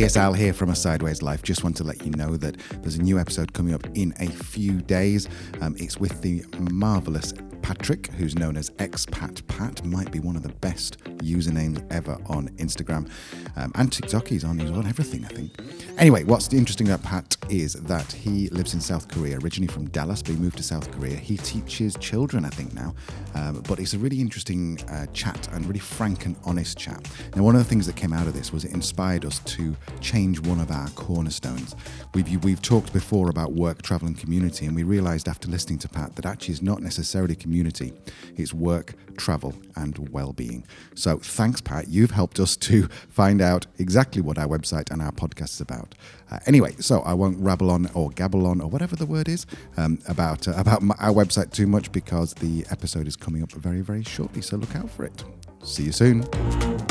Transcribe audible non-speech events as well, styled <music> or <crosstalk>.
Al here from A Sideways Life. Just want to let you know that there's a new episode coming up in a few days. Um, it's with the marvelous Patrick, who's known as Expat Pat, might be one of the best usernames ever on Instagram um, and TikTok. He's on, he's on everything, I think. Anyway, what's interesting about Pat is that he lives in South Korea, originally from Dallas, but he moved to South Korea. He teaches children, I think, now, um, but it's a really interesting uh, chat and really frank and honest chat. Now, one of the things that came out of this was it inspired us to change one of our cornerstones. We've, we've talked before about work, travel, and community, and we realized after listening to Pat that actually it's not necessarily community, it's work, travel, and well being. So, thanks, Pat. You've helped us to <laughs> find out exactly what our website and our podcast is about. Uh, anyway, so I won't rabble on or gabble on or whatever the word is um, about uh, about our website too much because the episode is coming up very very shortly. So look out for it. See you soon.